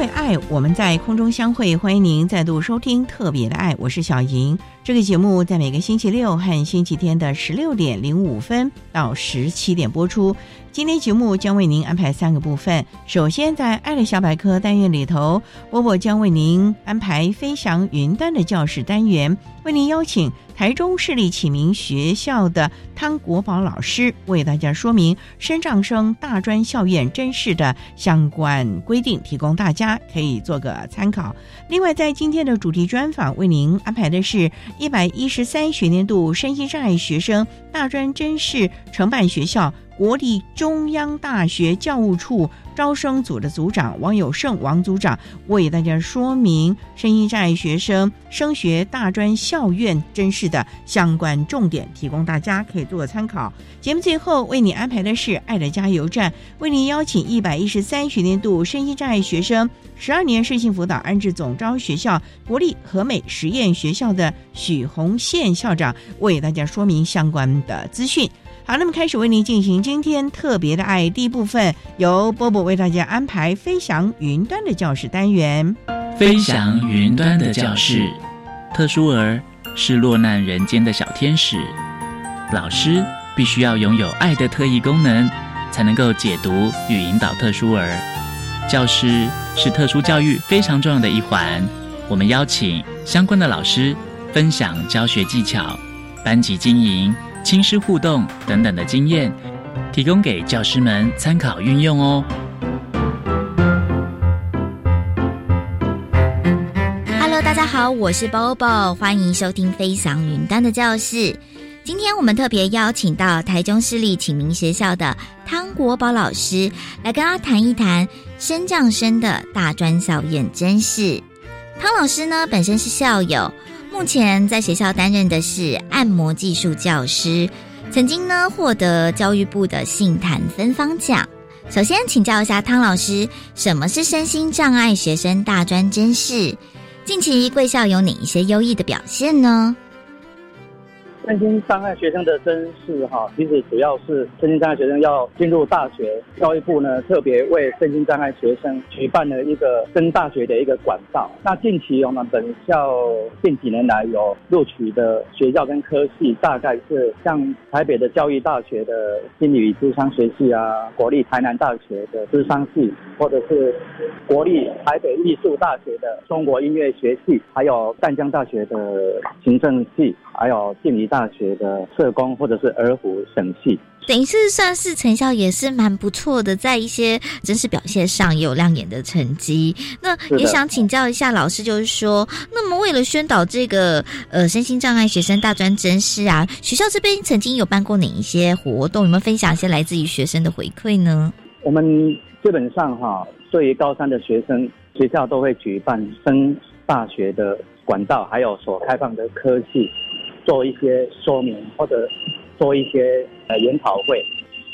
为爱，我们在空中相会，欢迎您再度收听《特别的爱》，我是小莹。这个节目在每个星期六和星期天的十六点零五分到十七点播出。今天节目将为您安排三个部分。首先，在“爱的小百科”单元里头，波波将为您安排“飞翔云端”的教室单元，为您邀请台中市立启明学校的汤国宝老师为大家说明升障生大专校院真试的相关规定，提供大家可以做个参考。另外，在今天的主题专访，为您安排的是。一百一十三学年度身心障碍学生大专真试承办学校国立中央大学教务处招生组的组长王友胜王组长为大家说明身心障碍学生升学大专校院真试的相关重点，提供大家可以做个参考。节目最后为你安排的是爱的加油站，为您邀请一百一十三学年度身心障碍学生十二年身心辅导安置总招学校国立和美实验学校的许宏宪校长为大家说明相关的资讯。好，那么开始为您进行今天特别的爱第一部分，由波波为大家安排飞翔云端的教室单元。飞翔云端的教室，特殊儿是落难人间的小天使，老师必须要拥有爱的特异功能，才能够解读与引导特殊儿。教师是特殊教育非常重要的一环，我们邀请相关的老师分享教学技巧、班级经营。亲师互动等等的经验，提供给教师们参考运用哦。Hello，大家好，我是 Bobo，欢迎收听飞翔云端的教室。今天我们特别邀请到台中市立启明学校的汤国宝老师来跟他谈一谈升降生的大专校院真试。汤老师呢，本身是校友。目前在学校担任的是按摩技术教师，曾经呢获得教育部的杏坛芬芳奖。首先请教一下汤老师，什么是身心障碍学生大专真试？近期贵校有哪一些优异的表现呢？身心障碍学生的真试哈，其实主要是身心障碍学生要进入大学，教育部呢特别为身心障碍学生举办了一个升大学的一个管道。那近期我们本校近几年来有录取的学校跟科系，大概是像台北的教育大学的心理与智商学系啊，国立台南大学的智商系，或者是国立台北艺术大学的中国音乐学系，还有淡江大学的行政系，还有静宜。大学的社工或者是儿福省系，等于是算是成效也是蛮不错的，在一些真实表现上也有亮眼的成绩。那也想请教一下老师，就是说，那么为了宣导这个呃身心障碍学生大专真试啊，学校这边曾经有办过哪一些活动？有没有分享一些来自于学生的回馈呢？我们基本上哈，对于高三的学生，学校都会举办升大学的管道，还有所开放的科系。做一些说明或者做一些呃研讨会，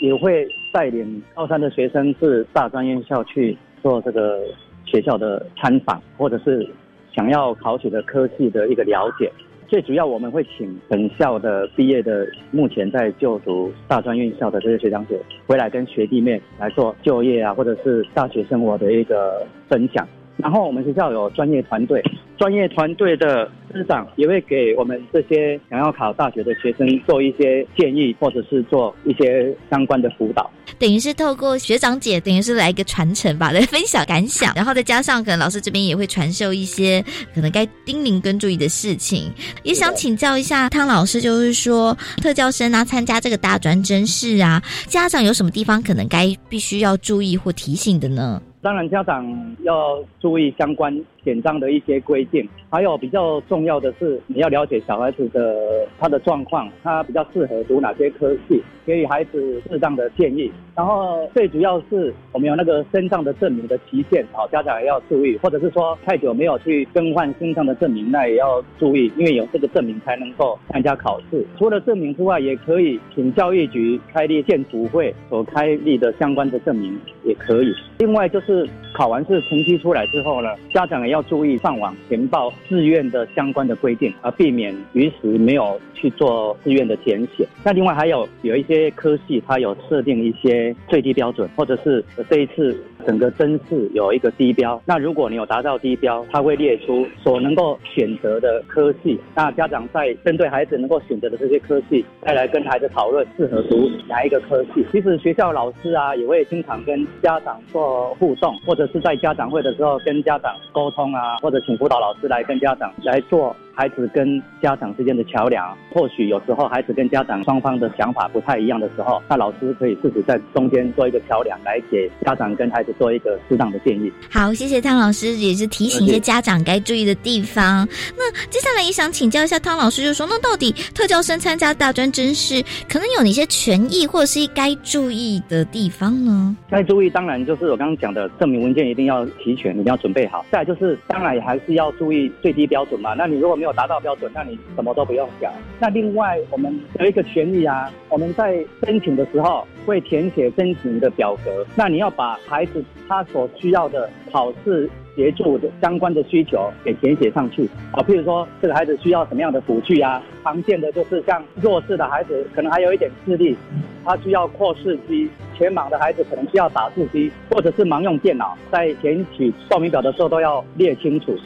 也会带领高三的学生至大专院校去做这个学校的参访，或者是想要考取的科系的一个了解。最主要我们会请本校的毕业的，目前在就读大专院校的这些学长姐回来跟学弟妹来做就业啊，或者是大学生活的一个分享。然后我们学校有专业团队，专业团队的师长也会给我们这些想要考大学的学生做一些建议，或者是做一些相关的辅导。等于是透过学长姐，等于是来一个传承吧，来 分享感想，然后再加上可能老师这边也会传授一些可能该叮咛跟注意的事情。也想请教一下汤老师，就是说特教生啊参加这个大专真试啊，家长有什么地方可能该必须要注意或提醒的呢？当然，家长要注意相关简章的一些规定，还有比较重要的是，你要了解小孩子的他的状况，他比较适合读哪些科系，给予孩子适当的建议。然后最主要是我们有那个身障的证明的期限，好，家长也要注意，或者是说太久没有去更换身障的证明，那也要注意，因为有这个证明才能够参加考试。除了证明之外，也可以请教育局开立建图会所开立的相关的证明也可以。另外就是。考完试成绩出来之后呢，家长也要注意上网填报志愿的相关的规定，而避免于时没有去做志愿的填写。那另外还有有一些科系，它有设定一些最低标准，或者是这一次整个真试有一个低标。那如果你有达到低标，它会列出所能够选择的科系。那家长在针对孩子能够选择的这些科系，再来跟孩子讨论适合读哪一个科系。其实学校老师啊，也会经常跟家长做互动。或者是在家长会的时候跟家长沟通啊，或者请辅导老师来跟家长来做。孩子跟家长之间的桥梁，或许有时候孩子跟家长双方的想法不太一样的时候，那老师可以自己在中间做一个桥梁，来给家长跟孩子做一个适当的建议。好，谢谢汤老师，也是提醒一些家长该注意的地方。那接下来也想请教一下汤老师，就说那到底特教生参加大专真试，可能有哪些权益或者是该注意的地方呢？该注意，当然就是我刚刚讲的证明文件一定要齐全，一定要准备好。再就是，当然还是要注意最低标准嘛。那你如果没有达到标准，那你什么都不用讲。那另外，我们有一个权益啊，我们在申请的时候会填写申请的表格。那你要把孩子他所需要的考试协助的相关的需求给填写上去。啊，譬如说这个孩子需要什么样的辅具啊？常见的就是像弱势的孩子，可能还有一点视力，他需要扩视机；全盲的孩子可能需要打字机，或者是盲用电脑。在填取报名表的时候都要列清楚。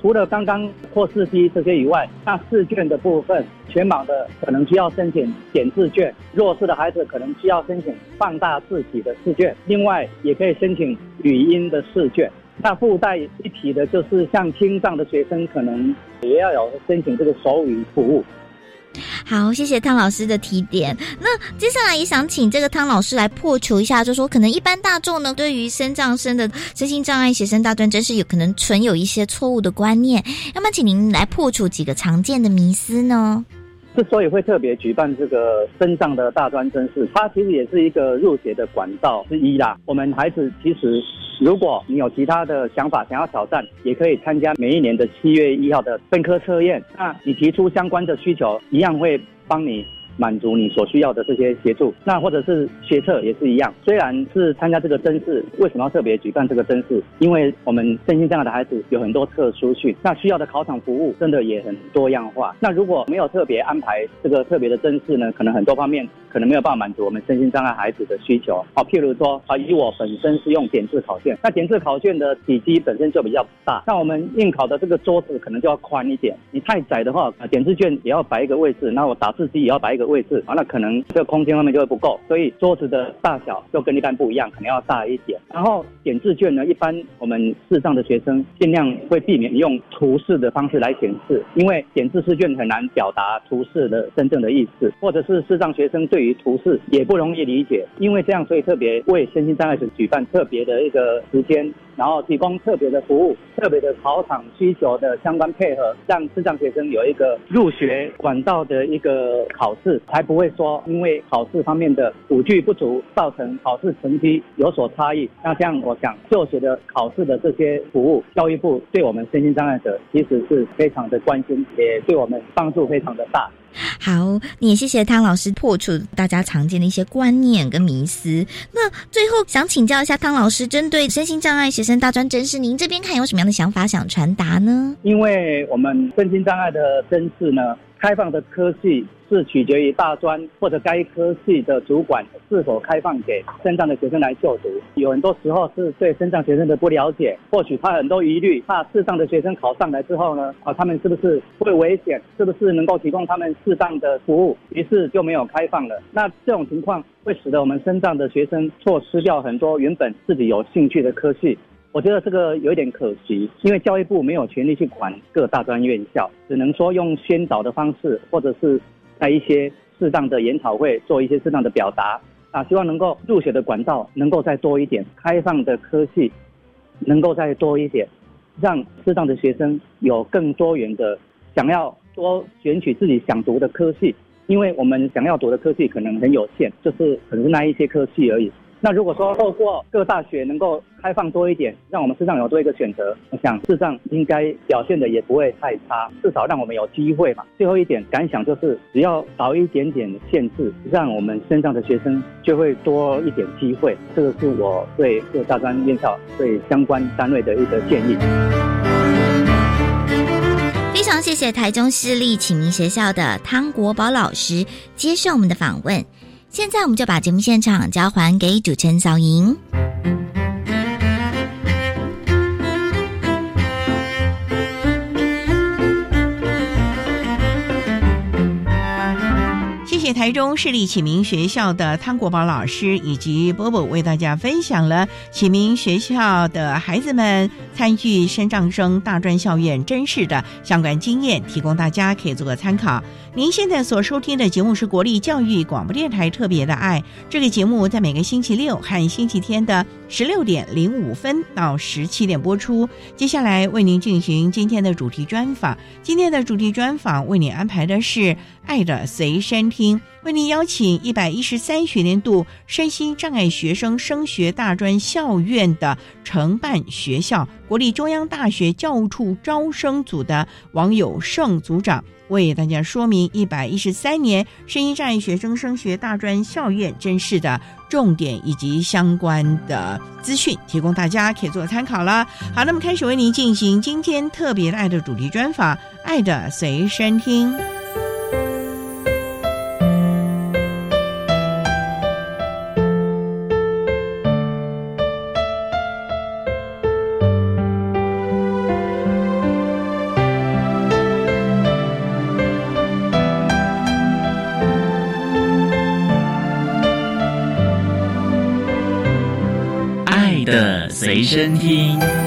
除了刚刚破四 G 这些以外，那试卷的部分，全盲的可能需要申请减字卷，弱势的孩子可能需要申请放大字体的试卷，另外也可以申请语音的试卷。那附带一提的就是像听障的学生，可能也要有申请这个手语服务。好，谢谢汤老师的提点。那接下来也想请这个汤老师来破除一下，就说可能一般大众呢，对于身障生的身心障碍学生大专真是有可能存有一些错误的观念。那么请您来破除几个常见的迷思呢？之所以会特别举办这个身上的大专真试，它其实也是一个入学的管道之一啦。我们孩子其实，如果你有其他的想法想要挑战，也可以参加每一年的七月一号的分科测验。那你提出相关的需求，一样会帮你。满足你所需要的这些协助，那或者是学测也是一样。虽然是参加这个真试，为什么要特别举办这个真试？因为我们身心障碍的孩子有很多特殊性，那需要的考场服务真的也很多样化。那如果没有特别安排这个特别的真试呢，可能很多方面可能没有办法满足我们身心障碍孩子的需求。好，譬如说啊，以我本身是用点字考卷，那点字考卷的体积本身就比较大，那我们应考的这个桌子可能就要宽一点。你太窄的话，啊点字卷也要摆一个位置，那我打字机也要摆一个。的位置啊，那可能这个空间方面就会不够，所以桌子的大小就跟一般不一样，可能要大一点。然后点字卷呢，一般我们视障的学生尽量会避免用图示的方式来显示，因为点字试卷很难表达图示的真正的意思，或者是视障学生对于图示也不容易理解。因为这样，所以特别为身心障碍者举办特别的一个时间。然后提供特别的服务，特别的考场需求的相关配合，让智障学生有一个入学管道的一个考试，才不会说因为考试方面的辅具不足，造成考试成绩有所差异。那像，我想就学的考试的这些服务，教育部对我们身心障碍者其实是非常的关心，也对我们帮助非常的大。好，也谢谢汤老师破除大家常见的一些观念跟迷思。那最后想请教一下汤老师，针对身心障碍学生大专真试，您这边看有什么样的想法想传达呢？因为我们身心障碍的真试呢，开放的科系是取决于大专或者该科系的主管是否开放给身障的学生来就读。有很多时候是对身障学生的不了解，或许他很多疑虑，怕视障的学生考上来之后呢，啊，他们是不是会危险？是不是能够提供他们适当的服务？于是就没有开放了。那这种情况会使得我们身障的学生错失掉很多原本自己有兴趣的科系。我觉得这个有一点可惜，因为教育部没有权利去管各大专院校，只能说用宣导的方式，或者是在一些适当的研讨会做一些适当的表达啊，希望能够入学的管道能够再多一点，开放的科系能够再多一点，让适当的学生有更多元的想要多选取自己想读的科系，因为我们想要读的科系可能很有限，就是可能是那一些科系而已。那如果说透过各大学能够开放多一点，让我们视障有多一个选择，我想视障应该表现的也不会太差，至少让我们有机会嘛。最后一点感想就是，只要少一点点限制，让我们身上的学生就会多一点机会。这个是我对各大专院校对相关单位的一个建议。非常谢谢台中市立启明学校的汤国宝老师接受我们的访问。现在我们就把节目现场交还给主持人小莹。台中市立启明学校的汤国宝老师以及波波为大家分享了启明学校的孩子们参与升障生大专校院真试的相关经验，提供大家可以做个参考。您现在所收听的节目是国立教育广播电台特别的爱，这个节目在每个星期六和星期天的十六点零五分到十七点播出。接下来为您进行今天的主题专访，今天的主题专访为您安排的是。爱的随身听，为您邀请一百一十三学年度身心障碍学生升学大专校院的承办学校国立中央大学教务处招生组的王友胜组长，为大家说明一百一十三年身心障碍学生升学大专校院真试的重点以及相关的资讯，提供大家可以做参考了。好，那么开始为您进行今天特别的爱的主题专访，爱的随身听。随身听。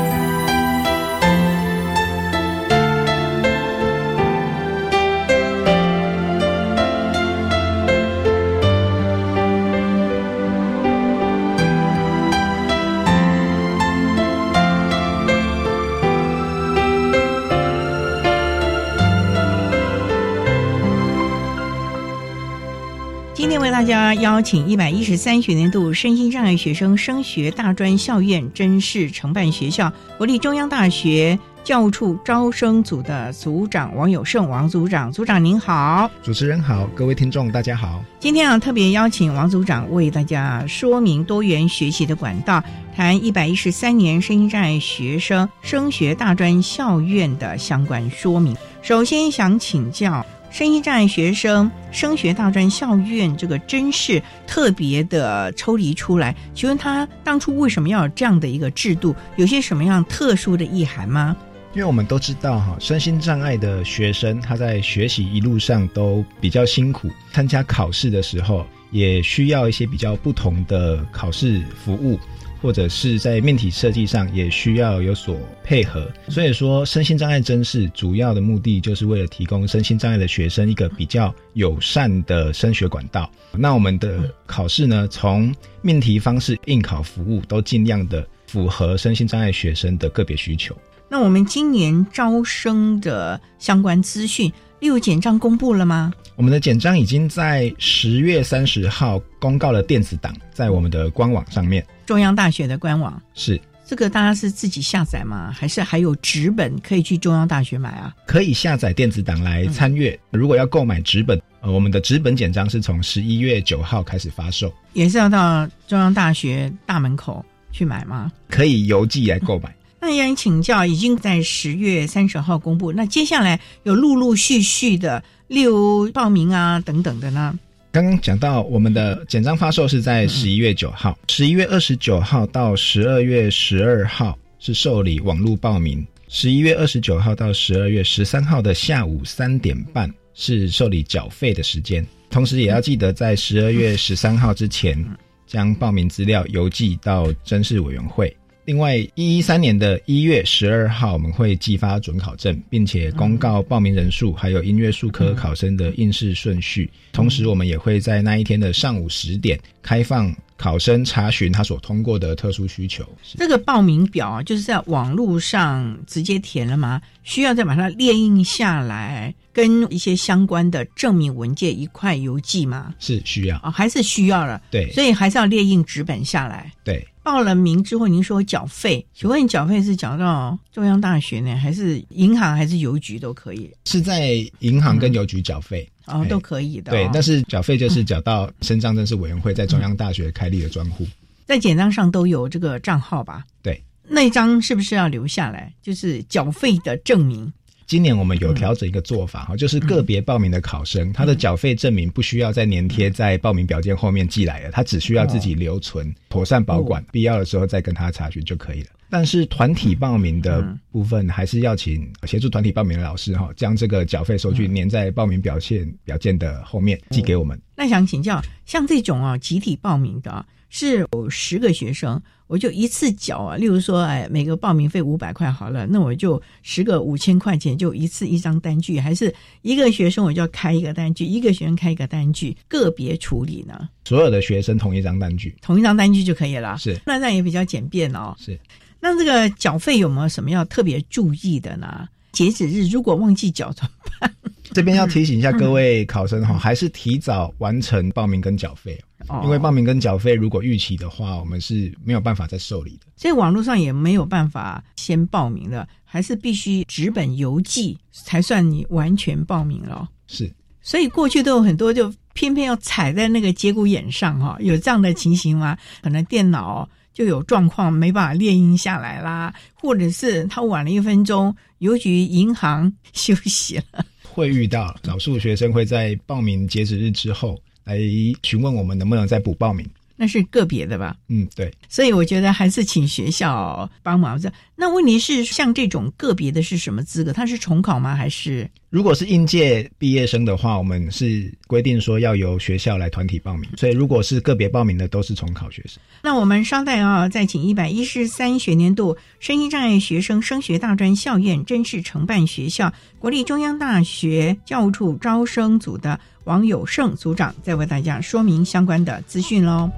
邀请一百一十三学年度身心障碍学生升学大专校院真试承办学校国立中央大学教务处招生组的组长王友胜王组长，组长您好，主持人好，各位听众大家好。今天啊，特别邀请王组长为大家说明多元学习的管道，谈一百一十三年身心障碍学生升学大专校院的相关说明。首先想请教。身心障碍学生升学大专校院，这个真是特别的抽离出来。请问他当初为什么要有这样的一个制度？有些什么样特殊的意涵吗？因为我们都知道，哈，身心障碍的学生他在学习一路上都比较辛苦，参加考试的时候也需要一些比较不同的考试服务。或者是在面体设计上也需要有所配合，所以说身心障碍真试主要的目的就是为了提供身心障碍的学生一个比较友善的升学管道。那我们的考试呢，从命题方式、应考服务都尽量的符合身心障碍学生的个别需求。那我们今年招生的相关资讯。例如简章公布了吗？我们的简章已经在十月三十号公告了电子档，在我们的官网上面。中央大学的官网是。这个大家是自己下载吗？还是还有纸本可以去中央大学买啊？可以下载电子档来参阅。如果要购买纸本，呃，我们的纸本简章是从十一月九号开始发售，也是要到中央大学大门口去买吗？可以邮寄来购买。那让你请教，已经在十月三十号公布，那接下来有陆陆续续的，例如报名啊等等的呢？刚刚讲到，我们的简章发售是在十一月九号，十一月二十九号到十二月十二号是受理网络报名，十一月二十九号到十二月十三号的下午三点半是受理缴费的时间。同时也要记得在十二月十三号之前将报名资料邮寄到甄试委员会。另外，一一三年的一月十二号，我们会寄发准考证，并且公告报名人数，还有音乐术科考生的应试顺序。同时，我们也会在那一天的上午十点开放考生查询他所通过的特殊需求。这个报名表啊，就是在网络上直接填了吗？需要再把它列印下来，跟一些相关的证明文件一块邮寄吗？是需要啊，还是需要了？对，所以还是要列印纸本下来。对。报了名之后，您说缴费，请问缴费是缴到中央大学呢，还是银行，还是邮局都可以？是在银行跟邮局缴费哦，都可以的。对，但是缴费就是缴到深藏正式委员会在中央大学开立的专户，在简章上都有这个账号吧？对，那张是不是要留下来？就是缴费的证明。今年我们有调整一个做法哈，就是个别报名的考生，他的缴费证明不需要再粘贴在报名表件后面寄来了，他只需要自己留存、妥善保管，必要的时候再跟他查询就可以了。但是团体报名的部分，还是要请协助团体报名的老师哈，将这个缴费收据粘在报名表现表件的后面寄给我们。那想请教，像这种啊集体报名的，是有十个学生。我就一次缴啊，例如说，哎，每个报名费五百块好了，那我就十个五千块钱，就一次一张单据，还是一个学生我就要开一个单据，一个学生开一个单据，个别处理呢？所有的学生同一张单据，同一张单据就可以了。是，那这样也比较简便哦。是，那这个缴费有没有什么要特别注意的呢？截止日如果忘记缴怎么办？这边要提醒一下各位 考生哈，还是提早完成报名跟缴费，因为报名跟缴费如果逾期的话，我们是没有办法再受理的。所以网络上也没有办法先报名的，还是必须纸本邮寄才算你完全报名了。是，所以过去都有很多就偏偏要踩在那个节骨眼上哈，有这样的情形吗？可能电脑就有状况没办法列印下来啦，或者是他晚了一分钟，邮局、银行休息了。会遇到少数学生会在报名截止日之后来询问我们能不能再补报名，那是个别的吧？嗯，对。所以我觉得还是请学校帮忙。那问题是，像这种个别的是什么资格？他是重考吗？还是？如果是应届毕业生的话，我们是规定说要由学校来团体报名，所以如果是个别报名的，都是重考学生。那我们稍待啊，再请一百一十三学年度身心障碍学生升学大专校院真试承办学校国立中央大学教务处招生组的王友胜组长，再为大家说明相关的资讯喽。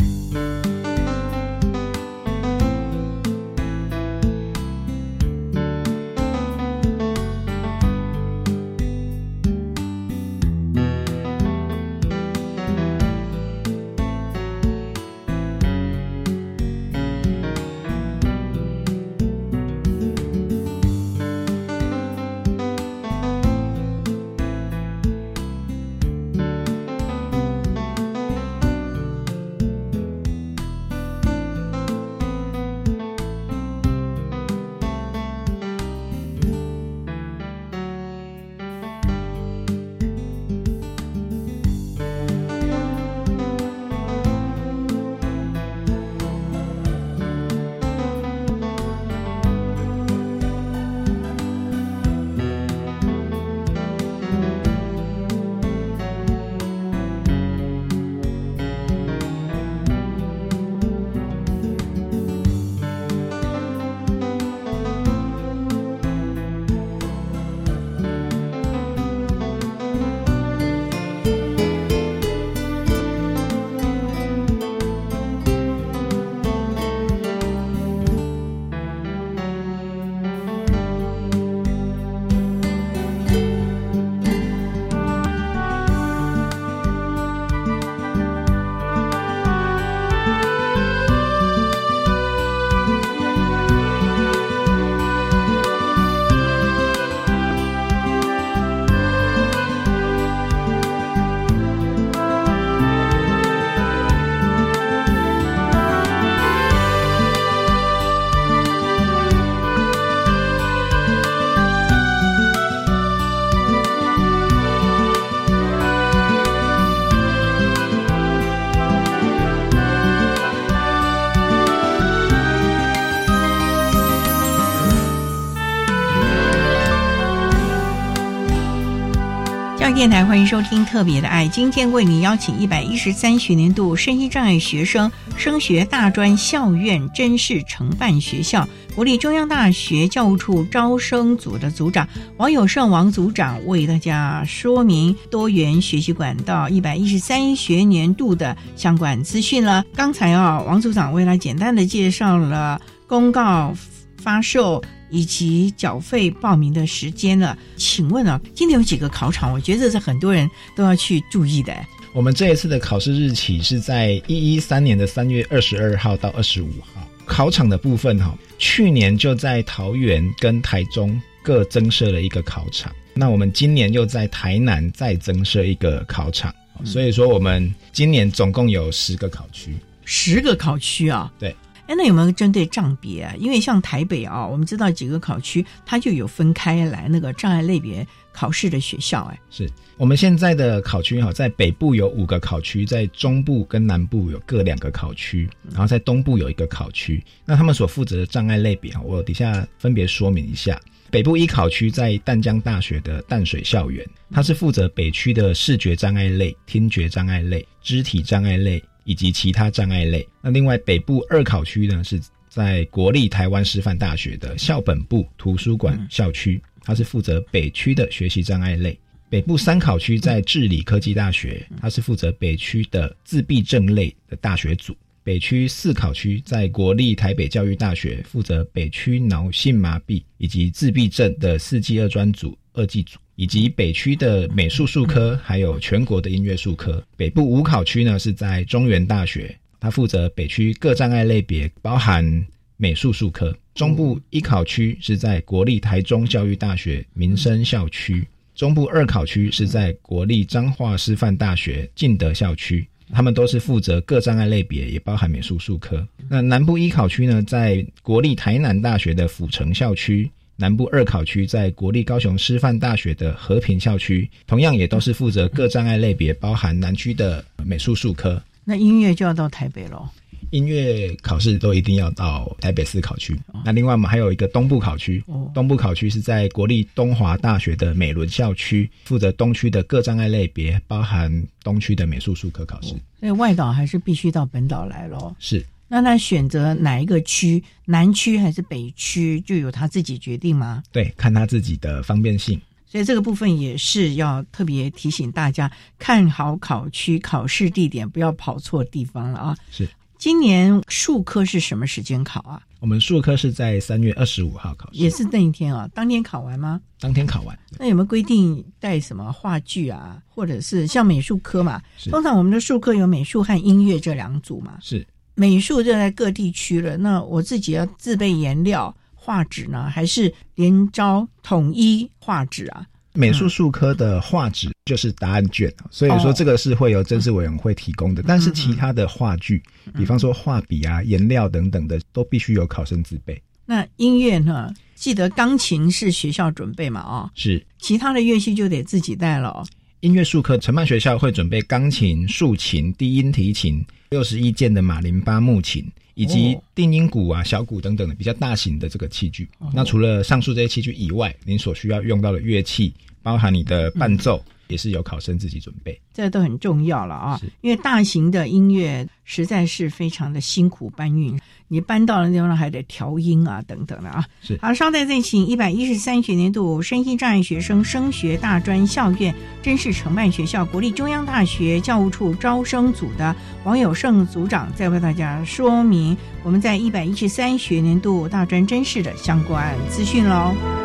电台，欢迎收听《特别的爱》。今天为您邀请一百一十三学年度身心障碍学生升学大专校院真试承办学校国立中央大学教务处招生组的组长王友胜王组长，为大家说明多元学习管道一百一十三学年度的相关资讯了。刚才啊，王组长为了简单的介绍了公告发售。以及缴费报名的时间了，请问啊，今天有几个考场？我觉得这是很多人都要去注意的。我们这一次的考试日期是在一一三年的三月二十二号到二十五号。考场的部分哈，去年就在桃园跟台中各增设了一个考场，那我们今年又在台南再增设一个考场，所以说我们今年总共有十个考区，十个考区啊，对。哎，那有没有针对障别啊？因为像台北啊，我们知道几个考区，它就有分开来那个障碍类别考试的学校。哎，是我们现在的考区哈，在北部有五个考区，在中部跟南部有各两个考区，然后在东部有一个考区。那他们所负责的障碍类别啊，我底下分别说明一下。北部一考区在淡江大学的淡水校园，它是负责北区的视觉障碍类、听觉障碍类、肢体障碍类。以及其他障碍类。那另外北部二考区呢，是在国立台湾师范大学的校本部图书馆校区，它是负责北区的学习障碍类。北部三考区在治理科技大学，它是负责北区的自闭症类的大学组。北区四考区在国立台北教育大学，负责北区脑性麻痹以及自闭症的四技二专组二技组。以及北区的美术术科，还有全国的音乐术科。北部五考区呢是在中原大学，它负责北区各障碍类别，包含美术术科。中部一考区是在国立台中教育大学民生校区，中部二考区是在国立彰化师范大学敬德校区，他们都是负责各障碍类别，也包含美术术科。那南部一考区呢，在国立台南大学的府城校区。南部二考区在国立高雄师范大学的和平校区，同样也都是负责各障碍类别，包含南区的美术术科。那音乐就要到台北喽。音乐考试都一定要到台北市考区。那另外我们还有一个东部考区，东部考区是在国立东华大学的美伦校区，负责东区的各障碍类别，包含东区的美术术科考试。所以外岛还是必须到本岛来喽。是。那他选择哪一个区，南区还是北区，就由他自己决定吗？对，看他自己的方便性。所以这个部分也是要特别提醒大家，看好考区、考试地点，不要跑错地方了啊！是。今年数科是什么时间考啊？我们数科是在三月二十五号考试，也是那一天啊，当天考完吗？当天考完。那有没有规定带什么话剧啊，或者是像美术科嘛？通常我们的数科有美术和音乐这两组嘛？是。美术就在各地区了，那我自己要自备颜料、画纸呢，还是连招统一画纸啊？美术术科的画纸就是答案卷，所以说这个是会由真试委员会提供的。但是其他的画具，比方说画笔啊、颜料等等的，都必须由考生自备。那音乐呢？记得钢琴是学校准备嘛？啊，是，其他的乐器就得自己带了。音乐术科承办学校会准备钢琴、竖琴、低音提琴。六十一件的马林巴木琴，以及定音鼓啊、小鼓等等的比较大型的这个器具。那除了上述这些器具以外，您所需要用到的乐器，包含你的伴奏。也是由考生自己准备，这都很重要了啊！因为大型的音乐实在是非常的辛苦搬运，你搬到了地方还得调音啊，等等的啊。是好，稍待再请一百一十三学年度身心障碍学生升学大专校院真试承办学校国立中央大学教务处招生组的王友胜组长，再为大家说明我们在一百一十三学年度大专真试的相关资讯喽。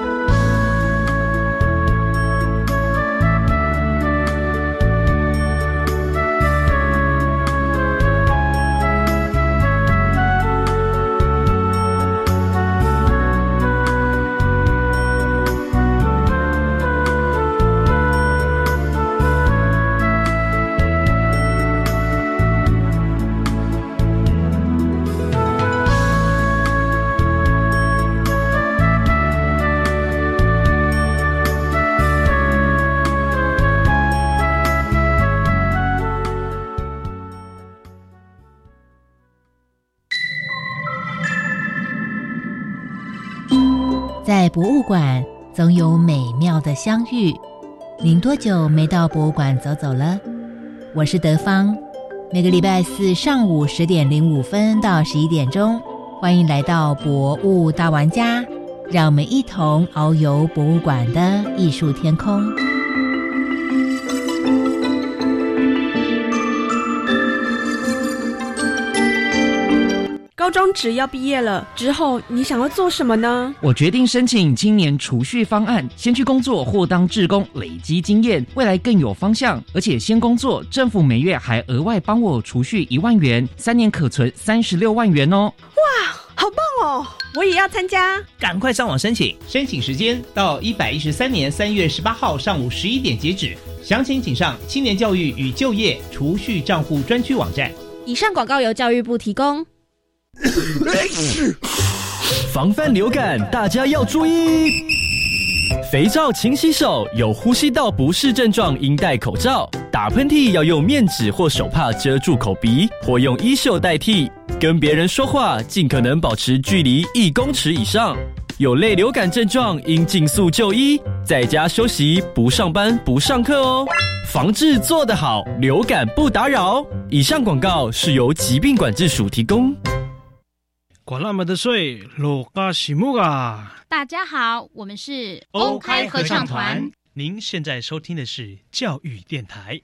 博物馆总有美妙的相遇，您多久没到博物馆走走了？我是德芳，每个礼拜四上午十点零五分到十一点钟，欢迎来到博物大玩家，让我们一同遨游博物馆的艺术天空。高中职要毕业了之后，你想要做什么呢？我决定申请青年储蓄方案，先去工作或当志工，累积经验，未来更有方向。而且先工作，政府每月还额外帮我储蓄一万元，三年可存三十六万元哦！哇，好棒哦！我也要参加，赶快上网申请，申请时间到一百一十三年三月十八号上午十一点截止，详情请上青年教育与就业储蓄账户专区网站。以上广告由教育部提供。防范流感，大家要注意。肥皂勤洗手，有呼吸道不适症状应戴口罩。打喷嚏要用面纸或手帕遮住口鼻，或用衣袖代替。跟别人说话尽可能保持距离一公尺以上。有类流感症状应尽速就医，在家休息，不上班不上课哦。防治做得好，流感不打扰。以上广告是由疾病管制署提供。管那么的水，罗嘎西木啊！大家好，我们是欧开合唱团。您现在收听的是教育电台。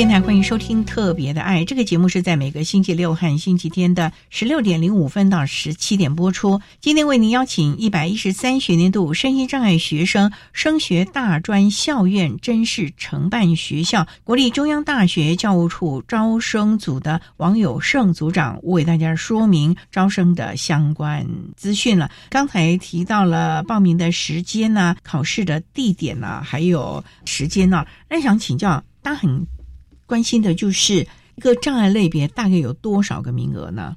电台欢迎收听《特别的爱》这个节目，是在每个星期六和星期天的十六点零五分到十七点播出。今天为您邀请一百一十三学年度身心障碍学生升学大专校院真试承办学校国立中央大学教务处招生组的王友胜组长，为大家说明招生的相关资讯了。刚才提到了报名的时间呢，考试的地点呢，还有时间呢。那想请教，大家很。关心的就是一个障碍类别大概有多少个名额呢？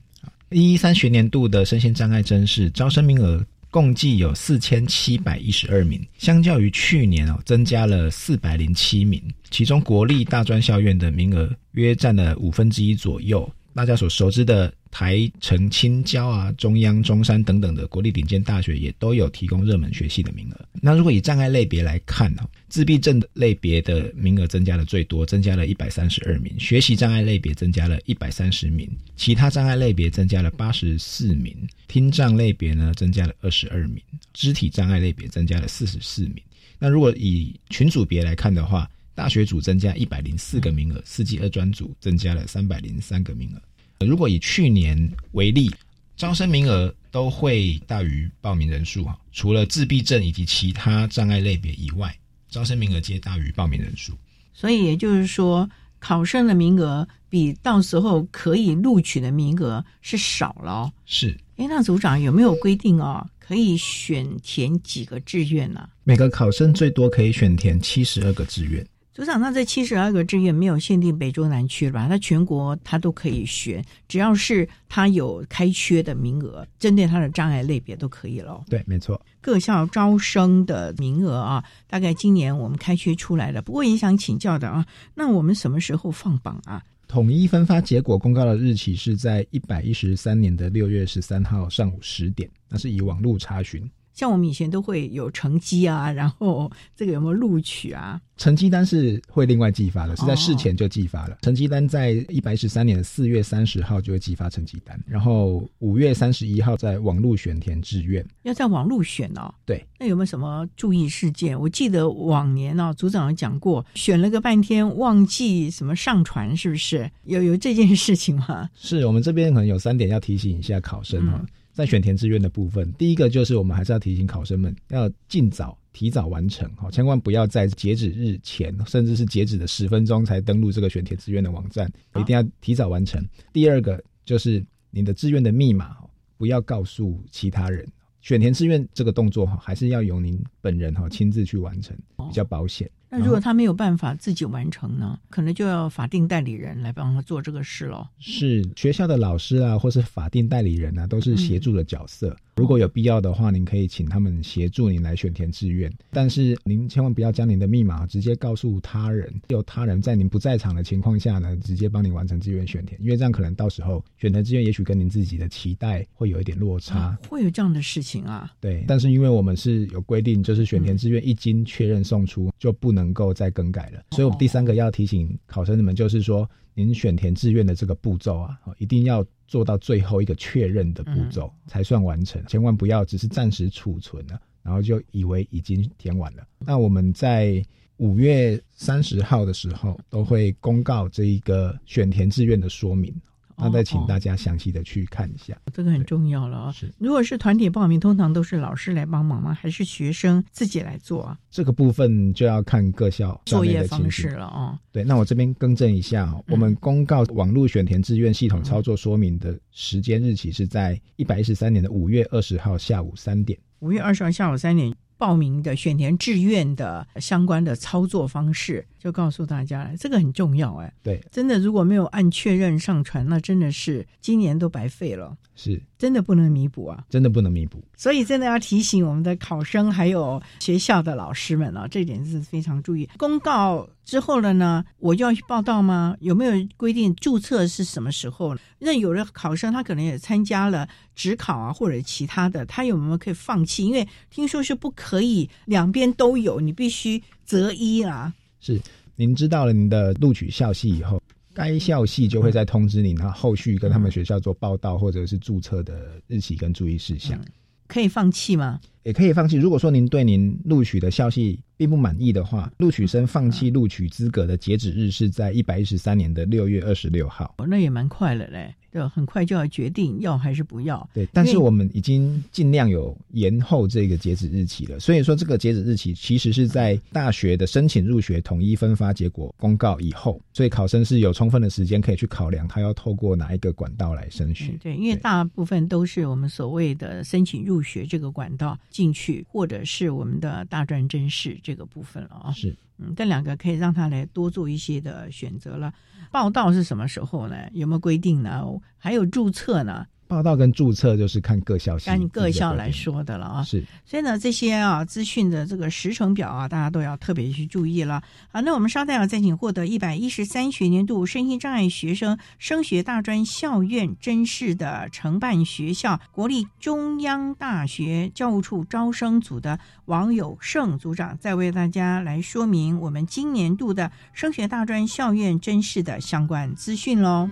一一三学年度的身心障碍真试招生名额共计有四千七百一十二名，相较于去年哦增加了四百零七名，其中国立大专校院的名额约占了五分之一左右。大家所熟知的。台城青交啊，中央中山等等的国立顶尖大学也都有提供热门学系的名额。那如果以障碍类别来看呢，自闭症类别的名额增加了最多，增加了一百三十二名；学习障碍类别增加了一百三十名；其他障碍类别增加了八十四名；听障类别呢增加了二十二名；肢体障碍类别增加了四十四名。那如果以群组别来看的话，大学组增加一百零四个名额，四级二专组增加了三百零三个名额。如果以去年为例，招生名额都会大于报名人数哈。除了自闭症以及其他障碍类别以外，招生名额皆大于报名人数。所以也就是说，考生的名额比到时候可以录取的名额是少了。是。哎，那组长有没有规定哦？可以选填几个志愿呢？每个考生最多可以选填七十二个志愿。组长，那这七十二个志愿没有限定北中南区了吧？他全国他都可以选，只要是他有开缺的名额，针对他的障碍类别都可以了。对，没错。各校招生的名额啊，大概今年我们开缺出来了。不过也想请教的啊，那我们什么时候放榜啊？统一分发结果公告的日期是在一百一十三年的六月十三号上午十点，那是以网络查询。像我们以前都会有成绩啊，然后这个有没有录取啊？成绩单是会另外寄发的，是在事前就寄发了。成绩单在一百一十三年的四月三十号就会寄发成绩单，然后五月三十一号在网络选填志愿。要在网络选哦。对。那有没有什么注意事件？我记得往年哦，组长讲过，选了个半天忘记什么上传，是不是？有有这件事情吗？是我们这边可能有三点要提醒一下考生哈。在选填志愿的部分，第一个就是我们还是要提醒考生们要尽早、提早完成，好，千万不要在截止日前，甚至是截止的十分钟才登录这个选填志愿的网站，一定要提早完成。第二个就是你的志愿的密码不要告诉其他人。选填志愿这个动作哈，还是要由您本人哈亲自去完成，比较保险。那如果他没有办法自己完成呢？可能就要法定代理人来帮他做这个事喽。是学校的老师啊，或是法定代理人啊，都是协助的角色。如果有必要的话，您可以请他们协助您来选填志愿。但是您千万不要将您的密码直接告诉他人，由他人在您不在场的情况下呢，直接帮你完成志愿选填，因为这样可能到时候选填志愿也许跟您自己的期待会有一点落差。会有这样的事情啊？对。但是因为我们是有规定，就是选填志愿一经确认送出，就不能。能够再更改了，所以我们第三个要提醒考生们，就是说，您选填志愿的这个步骤啊，一定要做到最后一个确认的步骤才算完成，千万不要只是暂时储存了，然后就以为已经填完了。那我们在五月三十号的时候都会公告这一个选填志愿的说明。那再请大家详细的去看一下，这个很重要了啊！是，如果是团体报名，通常都是老师来帮忙吗？还是学生自己来做啊？这个部分就要看各校作业方式了哦。对，那我这边更正一下，我们公告网络选填志愿系统操作说明的时间日期是在一百一十三年的五月二十号下午三点。五月二十号下午三点。报名的选填志愿的相关的操作方式，就告诉大家了，这个很重要哎。对，真的如果没有按确认上传，那真的是今年都白费了。是，真的不能弥补啊！真的不能弥补。所以真的要提醒我们的考生还有学校的老师们啊，这点是非常注意。公告之后了呢，我就要去报道吗？有没有规定注册是什么时候？那有的考生他可能也参加了职考啊，或者其他的，他有没有可以放弃？因为听说是不可以两边都有，你必须择一啦。是，您知道了您的录取校系以后。该校系就会再通知您，然后后续跟他们学校做报道或者是注册的日期跟注意事项。可以放弃吗？也可以放弃。如果说您对您录取的校系并不满意的话，录取生放弃录取资格的截止日是在一百一十三年的六月二十六号。哦，那也蛮快了嘞。对，很快就要决定要还是不要。对，但是我们已经尽量有延后这个截止日期了。所以说，这个截止日期其实是在大学的申请入学统一分发结果公告以后，所以考生是有充分的时间可以去考量他要透过哪一个管道来申请。对，因为大部分都是我们所谓的申请入学这个管道进去，或者是我们的大专真试这个部分了啊。是，这两个可以让他来多做一些的选择了。报道是什么时候呢？有没有规定呢？还有注册呢？报道跟注册就是看各校，按各校来说的了啊。是，所以呢，这些啊资讯的这个时程表啊，大家都要特别去注意了。好，那我们稍待啊，再请获得一百一十三学年度身心障碍学生升学大专校院甄试的承办学校国立中央大学教务处招生组的王友胜组长，再为大家来说明我们今年度的升学大专校院甄试的相关资讯喽。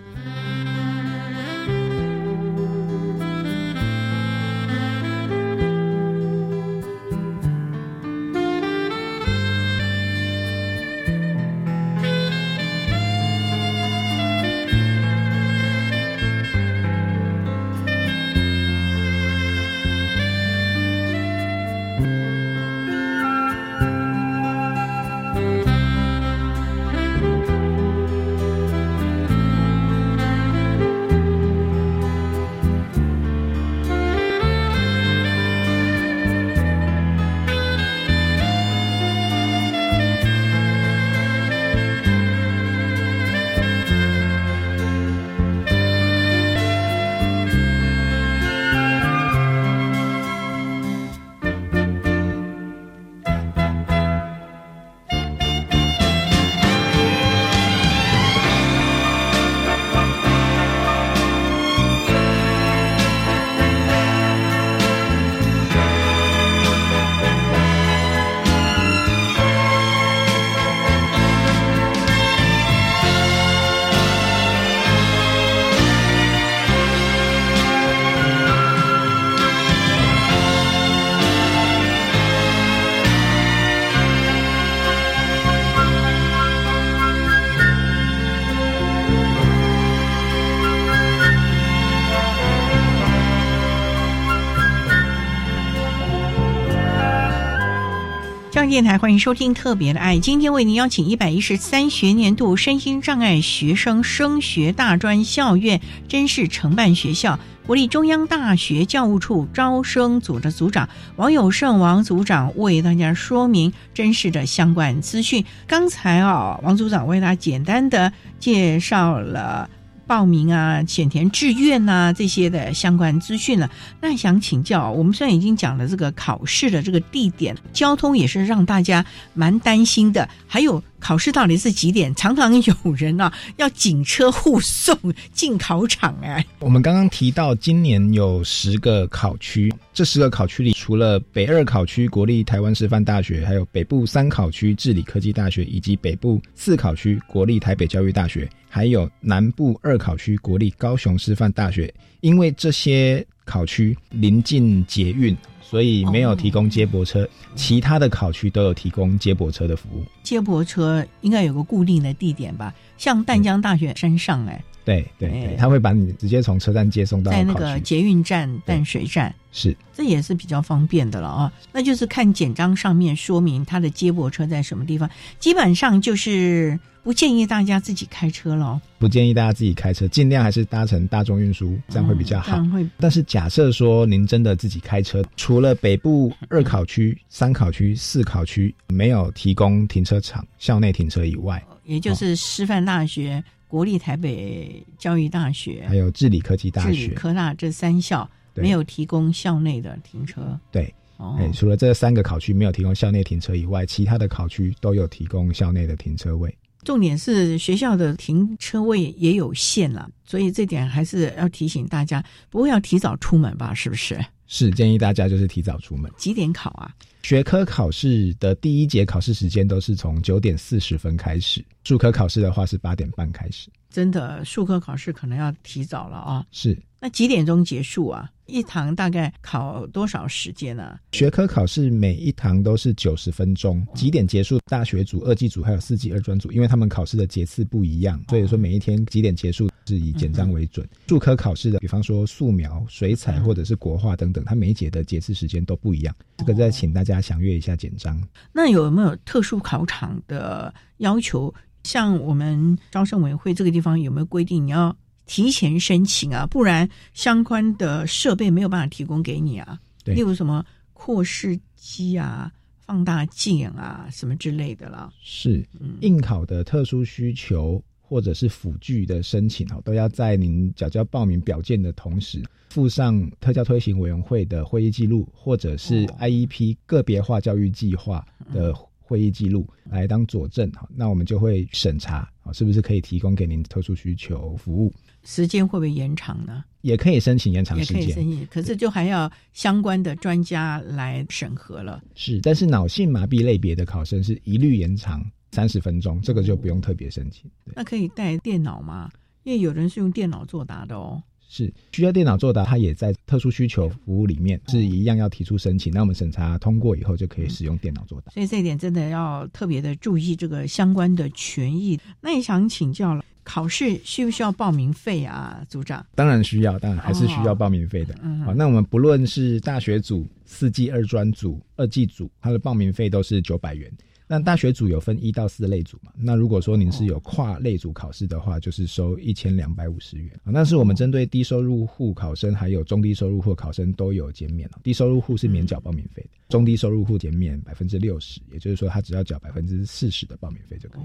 电台，欢迎收听《特别的爱》。今天为您邀请一百一十三学年度身心障碍学生升学大专校院真试承办学校国立中央大学教务处招生组的组长王友胜王组长为大家说明真试的相关资讯。刚才啊，王组长为大家简单的介绍了。报名啊、选填志愿呐这些的相关资讯了。那想请教，我们虽然已经讲了这个考试的这个地点，交通也是让大家蛮担心的。还有考试到底是几点？常常有人啊要警车护送进考场哎。我们刚刚提到，今年有十个考区，这十个考区里，除了北二考区国立台湾师范大学，还有北部三考区治理科技大学，以及北部四考区国立台北教育大学。还有南部二考区国立高雄师范大学，因为这些考区临近捷运，所以没有提供接驳车。其他的考区都有提供接驳车的服务。接驳车应该有个固定的地点吧？像淡江大学山上，哎，对对对，他会把你直接从车站接送到在那个捷运站淡水站，是这也是比较方便的了啊。那就是看简章上面说明它的接驳车在什么地方，基本上就是。不建议大家自己开车喽。不建议大家自己开车，尽量还是搭乘大众运输，这样会比较好。会。但是假设说您真的自己开车，除了北部二考区、三考区、四考区没有提供停车场、校内停车以外，也就是师范大学、国立台北教育大学，还有治理科技大学、治理科大这三校没有提供校内的停车。对。哎，除了这三个考区没有提供校内停车以外，其他的考区都有提供校内的停车位。重点是学校的停车位也有限了，所以这点还是要提醒大家，不过要提早出门吧？是不是？是建议大家就是提早出门。几点考啊？学科考试的第一节考试时间都是从九点四十分开始，数科考试的话是八点半开始。真的，数科考试可能要提早了啊。是。那几点钟结束啊？一堂大概考多少时间呢？学科考试每一堂都是九十分钟。几点结束？大学组、二技组还有四技二专组，因为他们考试的节次不一样，所以说每一天几点结束是以简章为准。数科考试的，比方说素描、水彩或者是国画等等，它每一节的节次时间都不一样。这个再请大家详阅一下简章。那有没有特殊考场的要求？像我们招生委员会这个地方有没有规定你要？提前申请啊，不然相关的设备没有办法提供给你啊。对，例如什么扩视机啊、放大镜啊什么之类的啦。是，应考的特殊需求或者是辅具的申请哦，都要在您缴交报名表件的同时，附上特教推行委员会的会议记录，或者是 IEP 个别化教育计划的。会议记录来当佐证哈，那我们就会审查啊，是不是可以提供给您特殊需求服务？时间会不会延长呢？也可以申请延长时间，申请，可是就还要相关的专家来审核了。是，但是脑性麻痹类别的考生是一律延长三十分钟，这个就不用特别申请。那可以带电脑吗？因为有人是用电脑作答的哦。是需要电脑作答，它也在特殊需求服务里面是一样要提出申请。那我们审查通过以后，就可以使用电脑作答。所以这一点真的要特别的注意这个相关的权益。那也想请教了，考试需不需要报名费啊，组长？当然需要，当然还是需要报名费的。好，那我们不论是大学组、四季二专组、二技组，它的报名费都是九百元。那大学组有分一到四类组嘛？那如果说您是有跨类组考试的话，就是收一千两百五十元啊。那是我们针对低收入户考生还有中低收入户考生都有减免低收入户是免缴报名费的，中低收入户减免百分之六十，也就是说他只要缴百分之四十的报名费就可以。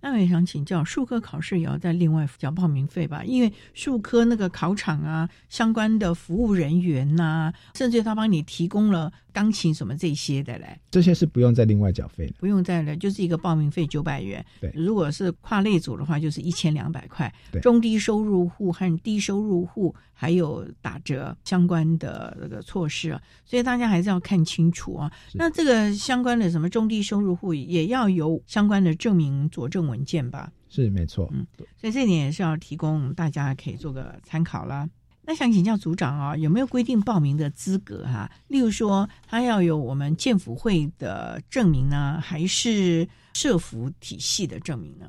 那我也想请教，数科考试也要再另外交报名费吧？因为数科那个考场啊，相关的服务人员呐，甚至他帮你提供了钢琴什么这些的嘞，这些是不用再另外缴费的，不用再了，就是一个报名费九百元。对，如果是跨类组的话，就是一千两百块。对，中低收入户和低收入户还有打折相关的那个措施啊，所以大家还是要看清楚啊。那这个相关的什么中低收入户也要有相关的证明佐证。文件吧，是没错，嗯，所以这点也是要提供大家可以做个参考啦。那想请教组长啊，有没有规定报名的资格哈？例如说，他要有我们建府会的证明呢，还是社服体系的证明呢？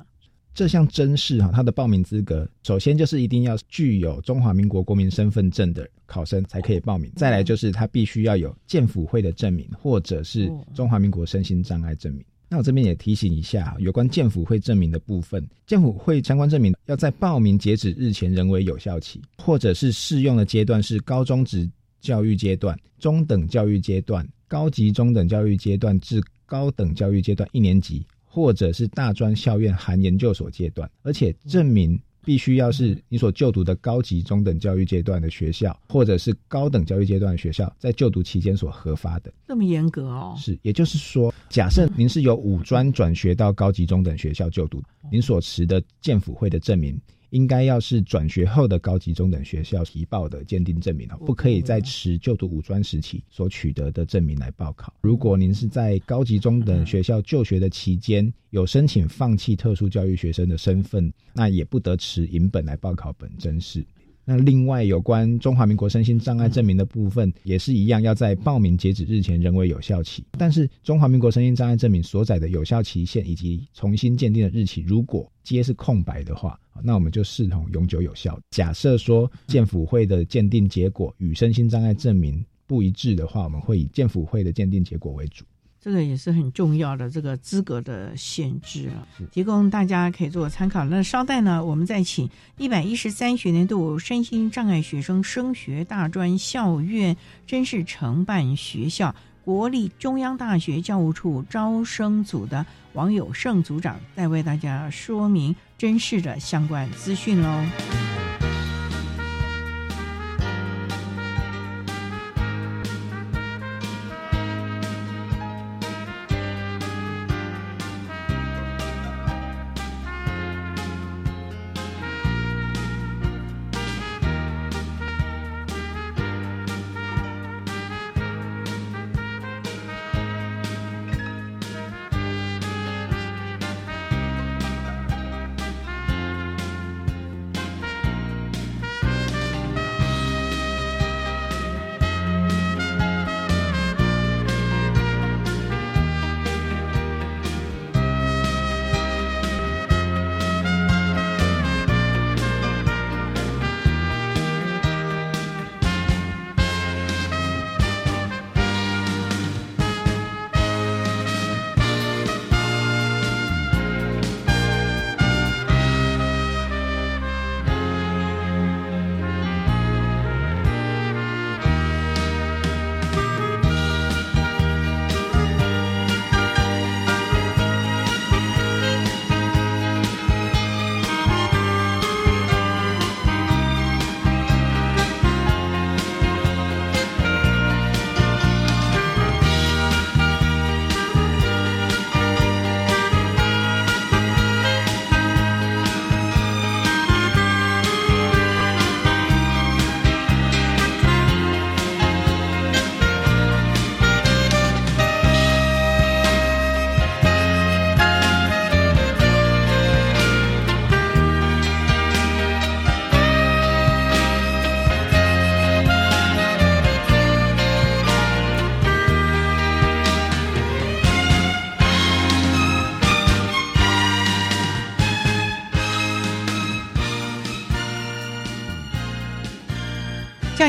这项甄试哈，它的报名资格首先就是一定要具有中华民国国民身份证的考生才可以报名。再来就是他必须要有健辅会的证明，或者是中华民国身心障碍证明。那我这边也提醒一下，有关健辅会证明的部分，健辅会相关证明要在报名截止日前仍为有效期，或者是适用的阶段是高中职教育阶段、中等教育阶段、高级中等教育阶段至高等教育阶段一年级。或者是大专校院含研究所阶段，而且证明必须要是你所就读的高级中等教育阶段的学校，或者是高等教育阶段的学校，在就读期间所核发的。这么严格哦？是，也就是说，假设您是由五专转学到高级中等学校就读，您所持的建辅会的证明。应该要是转学后的高级中等学校提报的鉴定证明哦，不可以再持就读五专时期所取得的证明来报考。如果您是在高级中等学校就学的期间有申请放弃特殊教育学生的身份，那也不得持银本来报考本真试。那另外有关中华民国身心障碍证明的部分，也是一样，要在报名截止日前仍为有效期。但是中华民国身心障碍证明所载的有效期限以及重新鉴定的日期，如果皆是空白的话，那我们就视同永久有效。假设说建辅会的鉴定结果与身心障碍证明不一致的话，我们会以建辅会的鉴定结果为主。这个也是很重要的这个资格的限制啊，提供大家可以做参考。那稍待呢，我们再请一百一十三学年度身心障碍学生升学大专校院真试承办学校国立中央大学教务处招生组的王友胜组长，再为大家说明真试的相关资讯喽。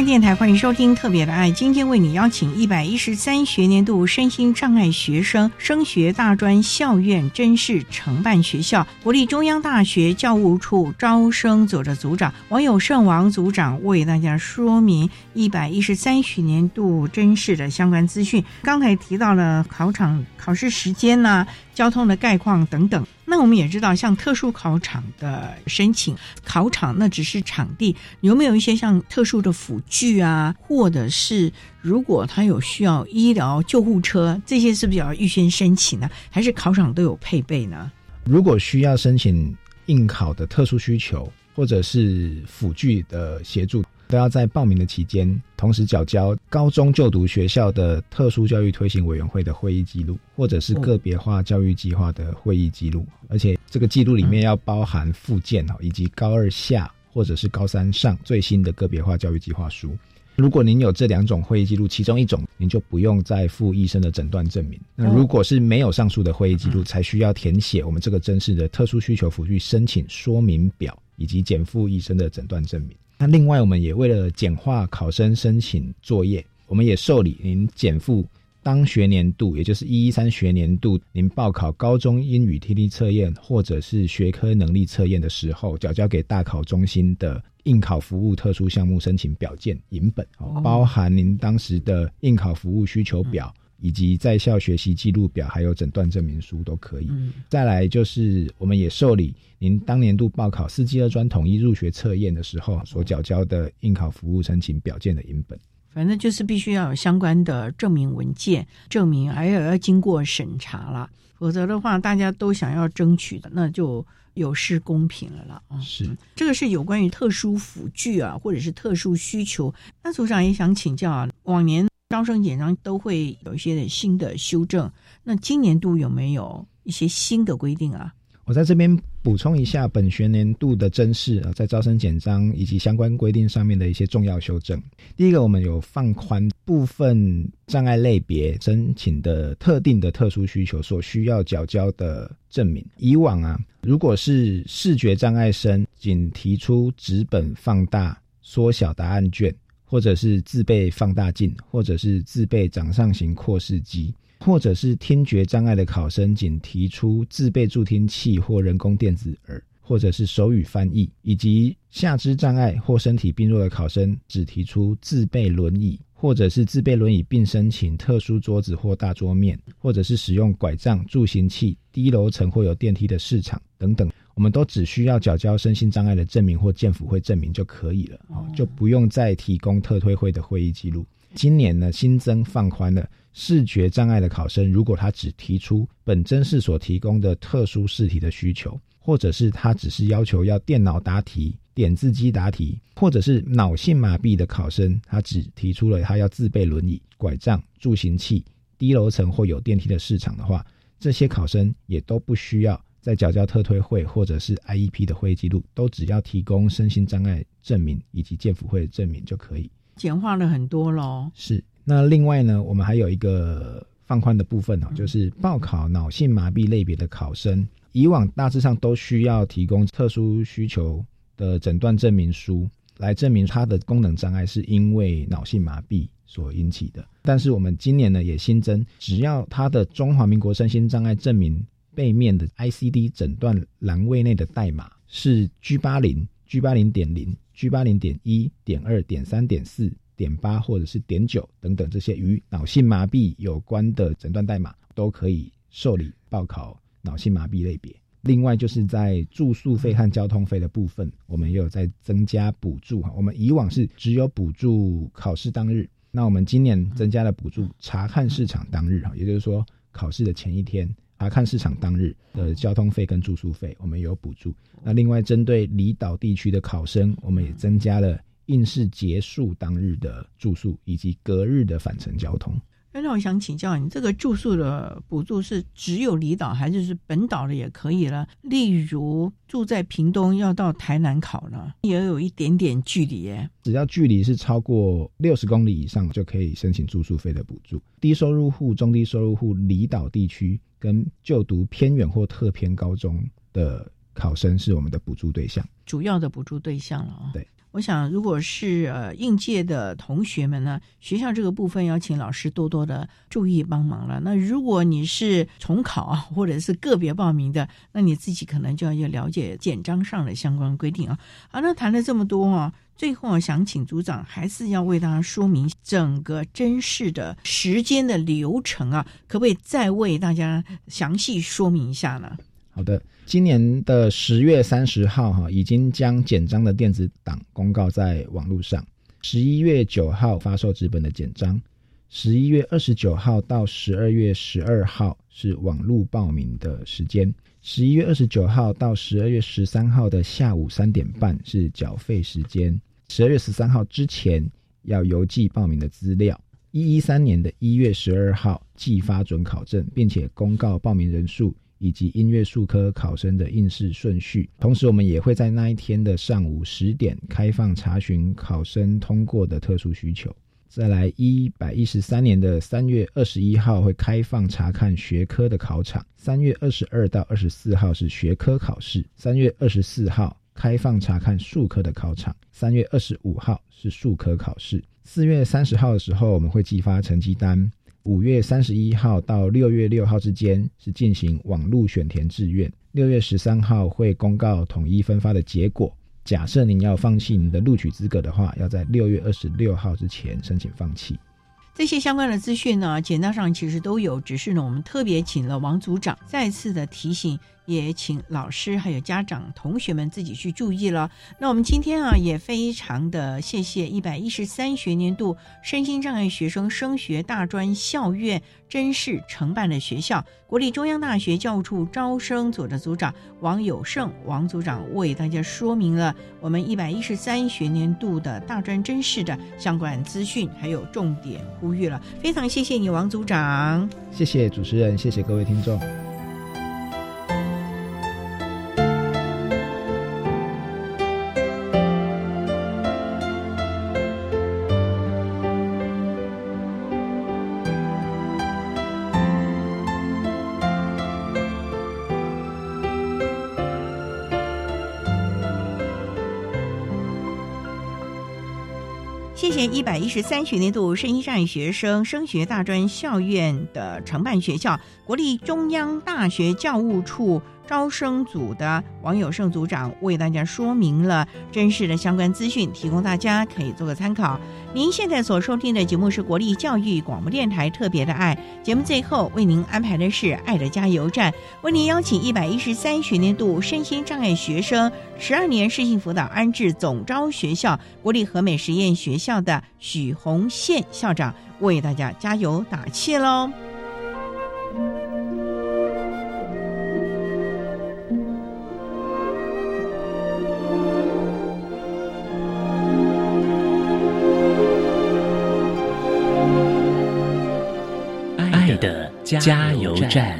电台欢迎收听《特别的爱》，今天为你邀请一百一十三学年度身心障碍学生升学大专校院真试承办学校国立中央大学教务处招生组的组长王友胜王组长为大家说明一百一十三学年度真试的相关资讯。刚才提到了考场考试时间呢。交通的概况等等，那我们也知道，像特殊考场的申请，考场那只是场地，有没有一些像特殊的辅具啊，或者是如果他有需要医疗救护车，这些是不是要预先申请呢？还是考场都有配备呢？如果需要申请应考的特殊需求，或者是辅具的协助。都要在报名的期间，同时缴交高中就读学校的特殊教育推行委员会的会议记录，或者是个别化教育计划的会议记录，而且这个记录里面要包含附件哦，以及高二下或者是高三上最新的个别化教育计划书。如果您有这两种会议记录，其中一种，您就不用再附医生的诊断证明。那如果是没有上述的会议记录，才需要填写我们这个真实的特殊需求辅具申请说明表，以及减负医生的诊断证明。那另外，我们也为了简化考生申请作业，我们也受理您减负。当学年度，也就是一一三学年度，您报考高中英语听力测验或者是学科能力测验的时候，缴交给大考中心的应考服务特殊项目申请表件影本，哦包含您当时的应考服务需求表，以及在校学习记录表，还有诊断证明书都可以。再来就是，我们也受理您当年度报考四技二专统一入学测验的时候所缴交的应考服务申请表件的影本。反正就是必须要有相关的证明文件，证明还要要经过审查了，否则的话，大家都想要争取的，那就有失公平了了啊！是，这个是有关于特殊辅具啊，或者是特殊需求。那组长也想请教啊，往年招生简章都会有一些新的修正，那今年度有没有一些新的规定啊？我在这边补充一下本学年度的真试啊，在招生简章以及相关规定上面的一些重要修正。第一个，我们有放宽部分障碍类别申请的特定的特殊需求所需要缴交的证明。以往啊，如果是视觉障碍生，仅提出纸本放大、缩小答案卷，或者是自备放大镜，或者是自备掌上型扩视机。或者是听觉障碍的考生，仅提出自备助听器或人工电子耳，或者是手语翻译；以及下肢障碍或身体病弱的考生，只提出自备轮椅，或者是自备轮椅并申请特殊桌子或大桌面，或者是使用拐杖助行器、低楼层或有电梯的市场等等，我们都只需要缴交身心障碍的证明或健辅会证明就可以了，就不用再提供特推会的会议记录。今年呢，新增放宽了。视觉障碍的考生，如果他只提出本真试所提供的特殊试题的需求，或者是他只是要求要电脑答题、点字机答题，或者是脑性麻痹的考生，他只提出了他要自备轮椅、拐杖、助行器、低楼层或有电梯的市场的话，这些考生也都不需要在缴交特推会或者是 IEP 的会议记录，都只要提供身心障碍证明以及健辅会的证明就可以，简化了很多喽。是。那另外呢，我们还有一个放宽的部分哦，就是报考脑性麻痹类别的考生，以往大致上都需要提供特殊需求的诊断证明书，来证明他的功能障碍是因为脑性麻痹所引起的。但是我们今年呢，也新增，只要他的中华民国身心障碍证明背面的 ICD 诊断栏位内的代码是 G 八零、G 八零点零、G 八零点一点二点三点四。点八或者是点九等等这些与脑性麻痹有关的诊断代码都可以受理报考脑性麻痹类别。另外就是在住宿费和交通费的部分，我们也有在增加补助哈。我们以往是只有补助考试当日，那我们今年增加了补助查看市场当日哈，也就是说考试的前一天查看市场当日的交通费跟住宿费，我们有补助。那另外针对离岛地区的考生，我们也增加了。应试结束当日的住宿以及隔日的返程交通。那我想请教你，这个住宿的补助是只有离岛，还是是本岛的也可以了？例如住在屏东要到台南考呢，也有一点点距离耶。只要距离是超过六十公里以上，就可以申请住宿费的补助。低收入户、中低收入户、离岛地区跟就读偏远或特偏高中的考生是我们的补助对象，主要的补助对象了啊。对。我想，如果是呃应届的同学们呢，学校这个部分要请老师多多的注意帮忙了。那如果你是重考啊，或者是个别报名的，那你自己可能就要要了解简章上的相关规定啊。好，那谈了这么多啊，最后我想请组长还是要为大家说明整个真试的时间的流程啊，可不可以再为大家详细说明一下呢？好的。今年的十月三十号，哈，已经将简章的电子档公告在网络上。十一月九号发售纸本的简章，十一月二十九号到十二月十二号是网络报名的时间。十一月二十九号到十二月十三号的下午三点半是缴费时间。十二月十三号之前要邮寄报名的资料。一一三年的一月十二号寄发准考证，并且公告报名人数。以及音乐术科考生的应试顺序。同时，我们也会在那一天的上午十点开放查询考生通过的特殊需求。再来，一百一十三年的三月二十一号会开放查看学科的考场，三月二十二到二十四号是学科考试，三月二十四号开放查看数科的考场，三月二十五号是数科考试，四月三十号的时候我们会寄发成绩单，五月三十一号到六月六号之间是进行网络选填志愿，六月十三号会公告统一分发的结果。假设您要放弃您的录取资格的话，要在六月二十六号之前申请放弃。这些相关的资讯呢，简单上其实都有，只是呢，我们特别请了王组长再次的提醒。也请老师还有家长同学们自己去注意了。那我们今天啊，也非常的谢谢一百一十三学年度身心障碍学生升学大专校院真试承办的学校——国立中央大学教务处招生组的组长王友胜王组长为大家说明了我们一百一十三学年度的大专真试的相关资讯，还有重点呼吁了。非常谢谢你，王组长。谢谢主持人，谢谢各位听众。一百一十三学年度圣依战学生升学大专校院的承办学校——国立中央大学教务处。招生组的王友胜组长为大家说明了真实的相关资讯，提供大家可以做个参考。您现在所收听的节目是国立教育广播电台特别的爱节目，最后为您安排的是爱的加油站，为您邀请一百一十三学年度身心障碍学生十二年适性辅导安置总招学校国立和美实验学校的许红宪校长为大家加油打气喽。加油站。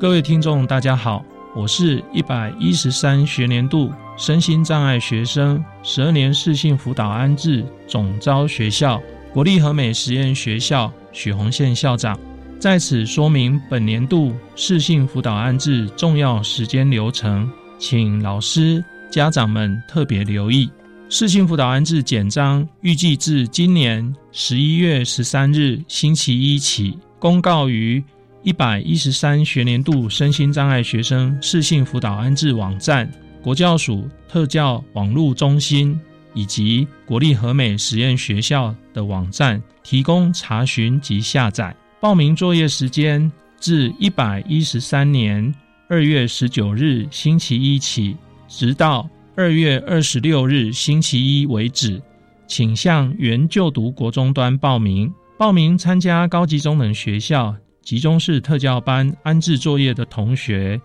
各位听众，大家好，我是一百一十三学年度身心障碍学生十二年适性辅导安置总招学校国立和美实验学校许宏宪校长，在此说明本年度适性辅导安置重要时间流程，请老师。家长们特别留意，视性辅导安置简章预计自今年十一月十三日星期一起公告于一百一十三学年度身心障碍学生视性辅导安置网站、国教署特教网络中心以及国立和美实验学校的网站，提供查询及下载。报名作业时间自一百一十三年二月十九日星期一起。直到二月二十六日星期一为止，请向原就读国中端报名。报名参加高级中等学校集中式特教班安置作业的同学，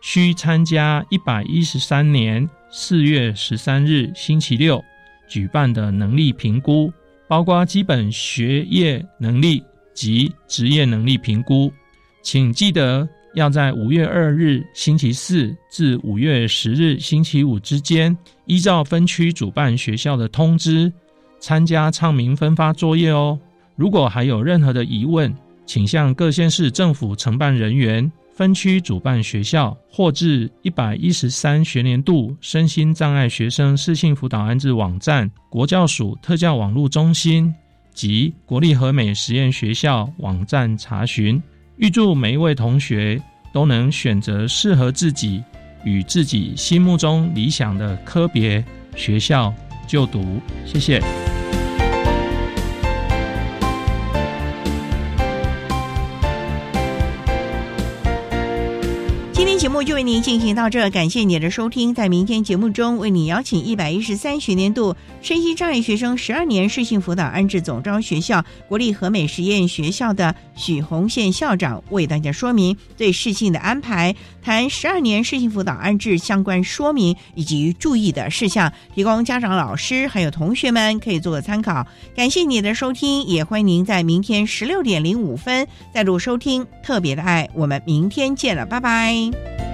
需参加一百一十三年四月十三日星期六举办的能力评估，包括基本学业能力及职业能力评估。请记得。要在五月二日星期四至五月十日星期五之间，依照分区主办学校的通知，参加唱名分发作业哦。如果还有任何的疑问，请向各县市政府承办人员、分区主办学校或至一百一十三学年度身心障碍学生适性辅导安置网站、国教署特教网络中心及国立和美实验学校网站查询。预祝每一位同学都能选择适合自己与自己心目中理想的科别学校就读。谢谢。今天节目就为您进行到这，感谢您的收听。在明天节目中，为你邀请一百一十三学年度身心障碍学生十二年适性辅导安置总招学校国立和美实验学校的。许红宪校长为大家说明对事情的安排，谈十二年市庆辅导安置相关说明以及注意的事项，提供家长、老师还有同学们可以做个参考。感谢你的收听，也欢迎您在明天十六点零五分再度收听特别的爱。我们明天见了，拜拜。